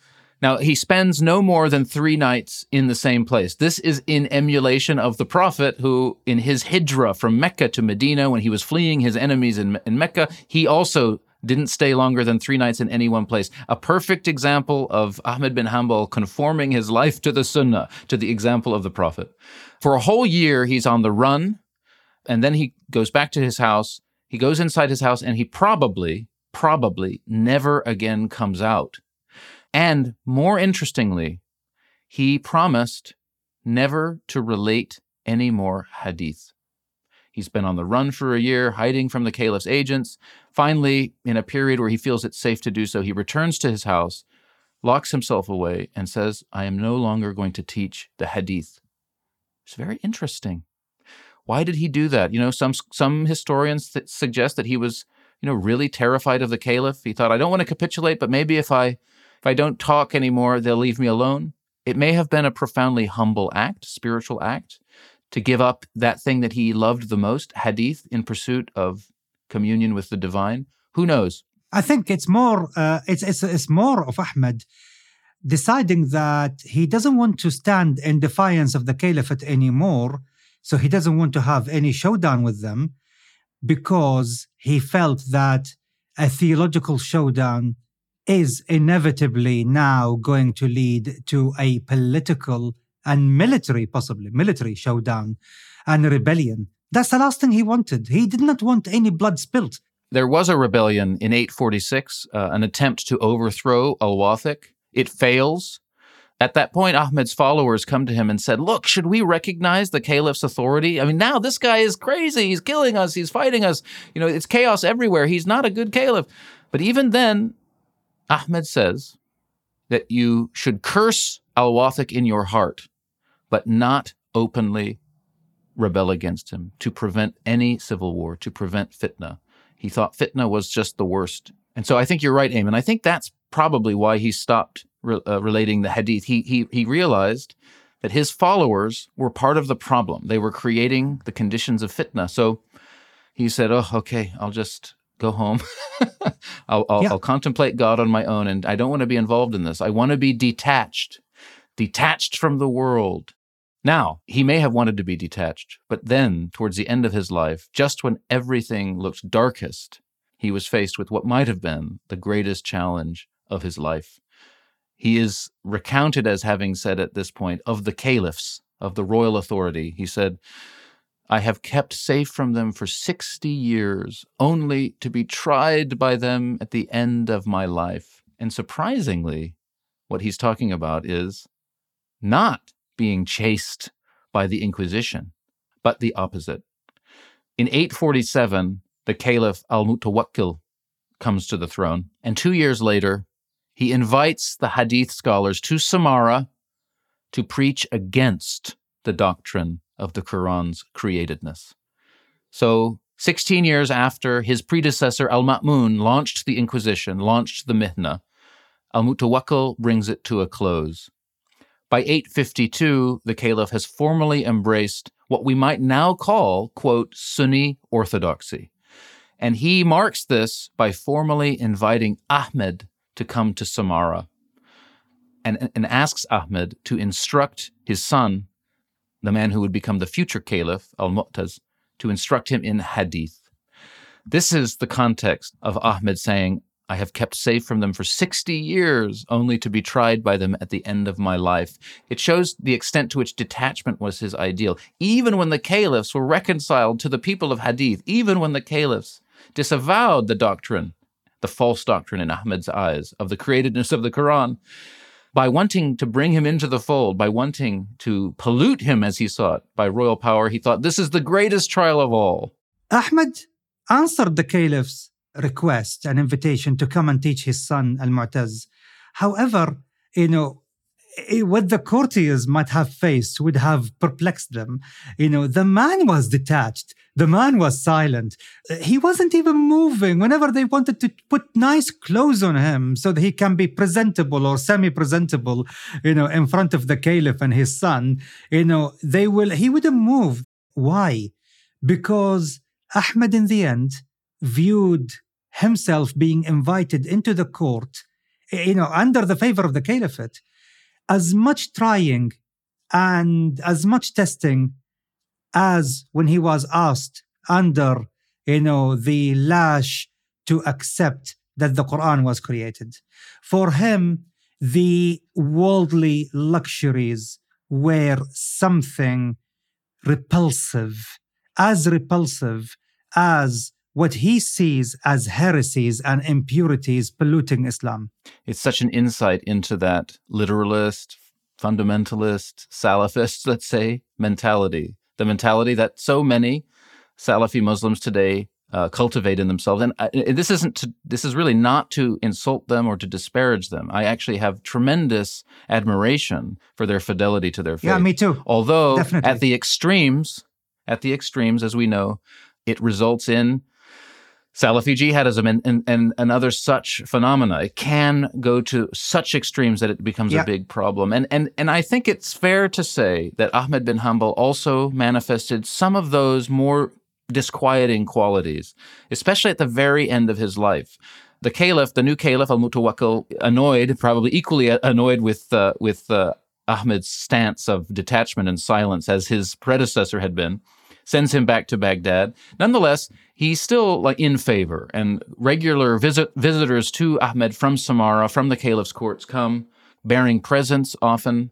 Now, he spends no more than three nights in the same place. This is in emulation of the Prophet who, in his hijrah from Mecca to Medina, when he was fleeing his enemies in, in Mecca, he also didn't stay longer than three nights in any one place. A perfect example of Ahmed bin Hanbal conforming his life to the Sunnah, to the example of the Prophet. For a whole year, he's on the run, and then he goes back to his house. He goes inside his house, and he probably, probably never again comes out. And more interestingly, he promised never to relate any more hadith. He's been on the run for a year, hiding from the caliph's agents. Finally, in a period where he feels it's safe to do so, he returns to his house, locks himself away, and says, I am no longer going to teach the hadith. It's very interesting. Why did he do that? You know, some some historians th- suggest that he was, you know, really terrified of the caliph. He thought, I don't want to capitulate, but maybe if I if I don't talk anymore, they'll leave me alone. It may have been a profoundly humble act, spiritual act to give up that thing that he loved the most, hadith, in pursuit of communion with the divine? Who knows? I think it's more uh, it's, it's it's more of Ahmed deciding that he doesn't want to stand in defiance of the caliphate anymore, so he doesn't want to have any showdown with them because he felt that a theological showdown is inevitably now going to lead to a political and military, possibly military showdown and rebellion. That's the last thing he wanted. He did not want any blood spilled. There was a rebellion in 846, uh, an attempt to overthrow Al Wathiq. It fails. At that point, Ahmed's followers come to him and said, Look, should we recognize the caliph's authority? I mean, now this guy is crazy. He's killing us. He's fighting us. You know, it's chaos everywhere. He's not a good caliph. But even then, Ahmed says that you should curse Al Wathiq in your heart, but not openly rebel against him to prevent any civil war, to prevent fitna. He thought fitna was just the worst. And so I think you're right, Aimen. I think that's probably why he stopped re- uh, relating the hadith. He, he, he realized that his followers were part of the problem. They were creating the conditions of fitna. So he said, Oh, okay, I'll just go home. I'll, I'll, yeah. I'll contemplate God on my own. And I don't want to be involved in this. I want to be detached, detached from the world. Now, he may have wanted to be detached, but then, towards the end of his life, just when everything looked darkest, he was faced with what might have been the greatest challenge of his life. He is recounted as having said at this point of the caliphs, of the royal authority, he said, I have kept safe from them for 60 years, only to be tried by them at the end of my life. And surprisingly, what he's talking about is not being chased by the Inquisition, but the opposite. In 847, the Caliph al Mutawakkil comes to the throne, and two years later, he invites the Hadith scholars to Samarra to preach against the doctrine of the Quran's createdness. So, 16 years after his predecessor Al Ma'mun launched the Inquisition, launched the Mihna, Al Mutawakkil brings it to a close. By 852, the Caliph has formally embraced what we might now call, quote, Sunni orthodoxy. And he marks this by formally inviting Ahmed to come to Samarra and, and asks Ahmed to instruct his son, the man who would become the future caliph, Al Mu'taz, to instruct him in hadith. This is the context of Ahmed saying, I have kept safe from them for 60 years, only to be tried by them at the end of my life. It shows the extent to which detachment was his ideal. Even when the caliphs were reconciled to the people of Hadith, even when the caliphs disavowed the doctrine the false doctrine in Ahmed's eyes of the createdness of the Quran. By wanting to bring him into the fold, by wanting to pollute him as he it by royal power, he thought this is the greatest trial of all. Ahmed answered the caliph's request an invitation to come and teach his son Al Mu'taz. However, you know, what the courtiers might have faced would have perplexed them. You know, the man was detached. The man was silent. He wasn't even moving whenever they wanted to put nice clothes on him so that he can be presentable or semi-presentable, you know, in front of the caliph and his son. You know, they will, he wouldn't move. Why? Because Ahmed in the end viewed himself being invited into the court, eh, you know, under the favor of the caliphate as much trying and as much testing as when he was asked under you know the lash to accept that the quran was created. For him the worldly luxuries were something repulsive as repulsive as what he sees as heresies and impurities polluting Islam. It's such an insight into that literalist, fundamentalist, Salafist, let's say, mentality. The mentality that so many Salafi Muslims today uh, cultivate in themselves. And uh, this isn't to, this is really not to insult them or to disparage them. I actually have tremendous admiration for their fidelity to their faith. Yeah, me too. Although Definitely. at the extremes, at the extremes, as we know, it results in Salafi jihadism and, and, and, and other such phenomena. It can go to such extremes that it becomes yeah. a big problem. And, and, and I think it's fair to say that Ahmed bin Hanbal also manifested some of those more disquieting qualities, especially at the very end of his life. The caliph, the new caliph, al Mutawakkil, annoyed, probably equally annoyed with, uh, with uh, Ahmed's stance of detachment and silence as his predecessor had been, sends him back to Baghdad. Nonetheless, he's still like in favor, and regular visit visitors to Ahmed from Samarra, from the caliph's courts, come bearing presents often.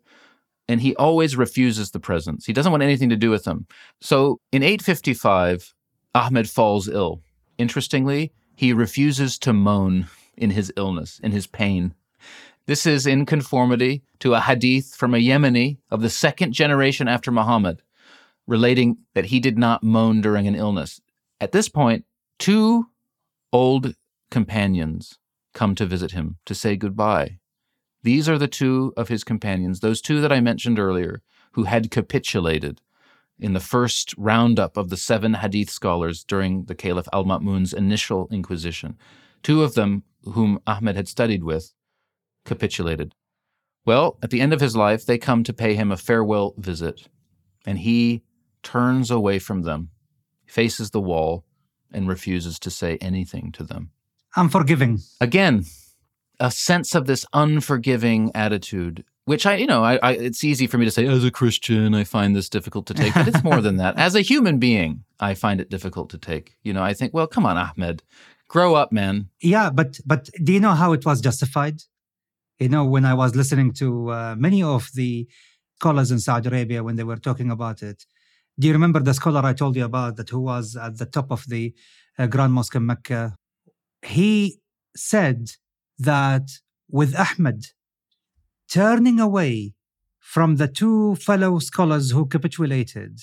and he always refuses the presents. He doesn't want anything to do with them. So in 855, Ahmed falls ill. Interestingly, he refuses to moan in his illness, in his pain. This is in conformity to a hadith from a Yemeni of the second generation after Muhammad, relating that he did not moan during an illness. At this point, two old companions come to visit him to say goodbye. These are the two of his companions, those two that I mentioned earlier, who had capitulated in the first roundup of the seven hadith scholars during the Caliph al Ma'mun's initial inquisition. Two of them, whom Ahmed had studied with, capitulated. Well, at the end of his life, they come to pay him a farewell visit, and he turns away from them, faces the wall, and refuses to say anything to them. Unforgiving. Again, a sense of this unforgiving attitude which I, you know, I, I, it's easy for me to say as a Christian, I find this difficult to take, but it's more than that. As a human being, I find it difficult to take. You know, I think, well, come on, Ahmed, grow up, man. Yeah, but but do you know how it was justified? You know, when I was listening to uh, many of the scholars in Saudi Arabia when they were talking about it, do you remember the scholar I told you about that who was at the top of the uh, Grand Mosque in Mecca? He said that with Ahmed turning away from the two fellow scholars who capitulated,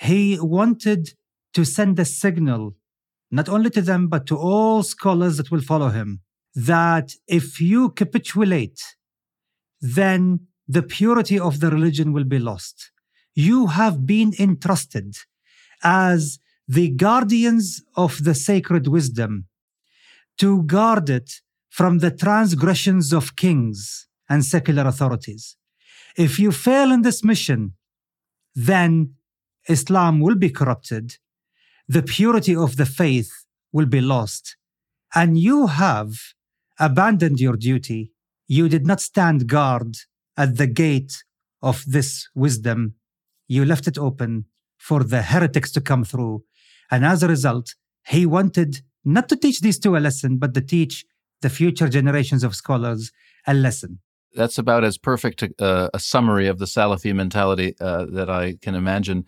he wanted to send a signal, not only to them, but to all scholars that will follow him, that if you capitulate, then the purity of the religion will be lost. You have been entrusted as the guardians of the sacred wisdom to guard it from the transgressions of kings and secular authorities. If you fail in this mission, then Islam will be corrupted, the purity of the faith will be lost, and you have abandoned your duty. You did not stand guard at the gate of this wisdom. You left it open for the heretics to come through. And as a result, he wanted not to teach these two a lesson, but to teach the future generations of scholars a lesson that's about as perfect a, a summary of the Salafi mentality uh, that I can imagine.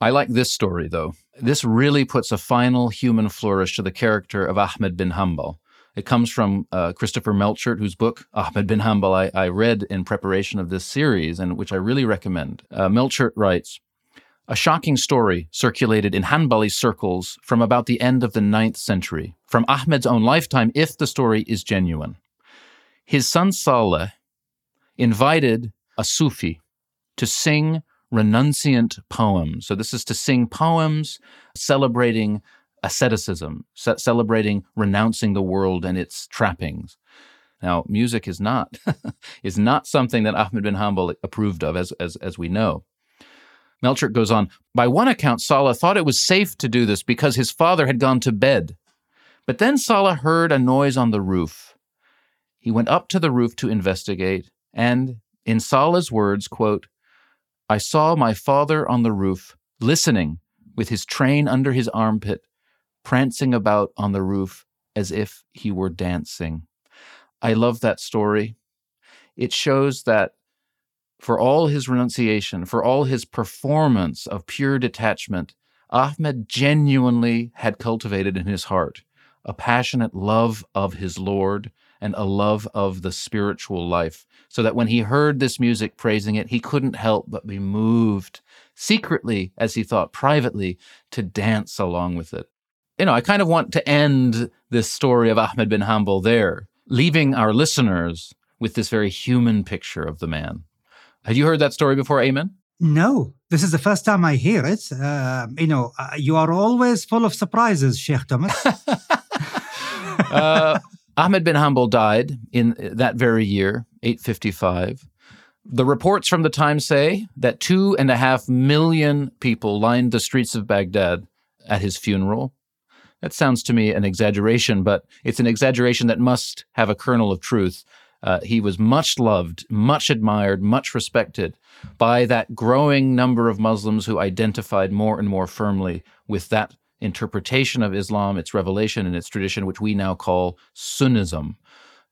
I like this story, though. This really puts a final human flourish to the character of Ahmed bin Hanbal. It comes from uh, Christopher Melchert, whose book, Ahmed bin Hanbal, I, I, read in preparation of this series, and which I really recommend. Uh, Melchert writes A shocking story circulated in Hanbali circles from about the end of the ninth century, from Ahmed's own lifetime, if the story is genuine. His son Saleh invited a Sufi to sing renunciant poems. So, this is to sing poems celebrating asceticism, ce- celebrating renouncing the world and its trappings. Now, music is not is not something that Ahmed bin Hanbal approved of, as, as, as we know. Melchert goes on By one account, Salah thought it was safe to do this because his father had gone to bed. But then Salah heard a noise on the roof. He went up to the roof to investigate, and, in Salah's words, quote, I saw my father on the roof, listening, with his train under his armpit, prancing about on the roof as if he were dancing. I love that story. It shows that for all his renunciation, for all his performance of pure detachment, Ahmed genuinely had cultivated in his heart a passionate love of his Lord and a love of the spiritual life, so that when he heard this music praising it, he couldn't help but be moved secretly, as he thought privately, to dance along with it. You know, I kind of want to end this story of Ahmed bin Hanbal there, leaving our listeners with this very human picture of the man. Had you heard that story before, Aimen? No, this is the first time I hear it. Uh, you know, uh, you are always full of surprises, Sheikh Thomas. uh, Ahmed bin Hanbal died in that very year, 855. The reports from the time say that two and a half million people lined the streets of Baghdad at his funeral. That sounds to me an exaggeration, but it's an exaggeration that must have a kernel of truth. Uh, he was much loved, much admired, much respected by that growing number of Muslims who identified more and more firmly with that interpretation of Islam, its revelation, and its tradition, which we now call Sunnism.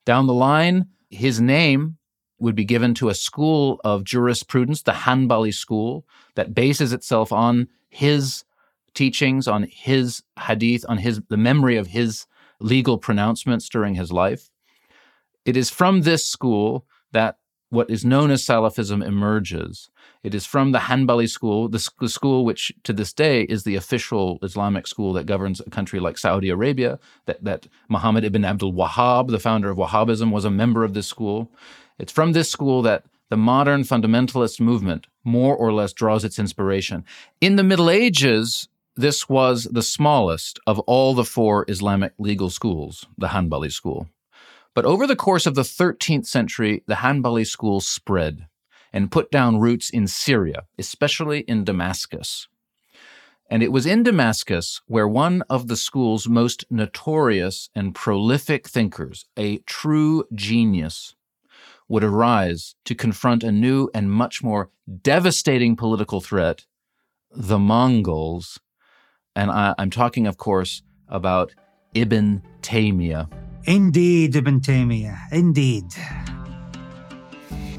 Down the line, his name would be given to a school of jurisprudence, the Hanbali school, that bases itself on his teachings, on his hadith, on his the memory of his legal pronouncements during his life. It is from this school that what is known as Salafism emerges. It is from the Hanbali school, the, school which to this day is the official Islamic school that governs a country like Saudi Arabia, that, that Muhammad ibn Abdul Wahhab, the founder of Wahhabism, was a member of this school. It's from this school that the modern fundamentalist movement more or less draws its inspiration. In the Middle Ages, this was the smallest of all the four Islamic legal schools, the Hanbali school. But over the course of the 13th century, the Hanbali school spread and put down roots in Syria, especially in Damascus. And it was in Damascus where one of the school's most notorious and prolific thinkers, a true genius, would arise to confront a new and much more devastating political threat the Mongols. And I, am talking, of course, about Ibn Taymiyyah. Indeed, Ibn Taymiyyah. Indeed.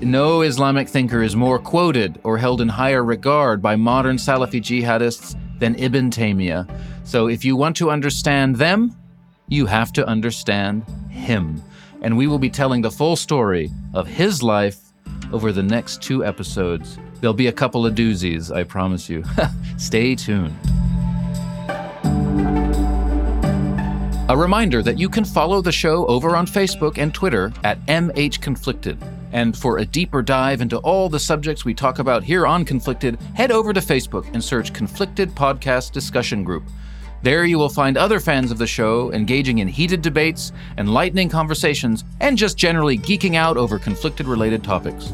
No Islamic thinker is more quoted or held in higher regard by modern Salafi jihadists than Ibn Taymiyyah. So if you want to understand them, you have to understand him. And we will be telling the full story of his life over the next two episodes. There'll be a couple of doozies, I promise you. Stay tuned. A reminder that you can follow the show over on Facebook and Twitter at MH Conflicted. And for a deeper dive into all the subjects we talk about here on Conflicted, head over to Facebook and search Conflicted Podcast Discussion Group. There you will find other fans of the show engaging in heated debates, enlightening conversations, and just generally geeking out over conflicted related topics.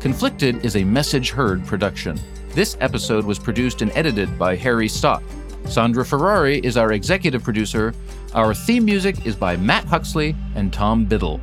Conflicted is a Message Heard production. This episode was produced and edited by Harry Stott. Sandra Ferrari is our executive producer. Our theme music is by Matt Huxley and Tom Biddle.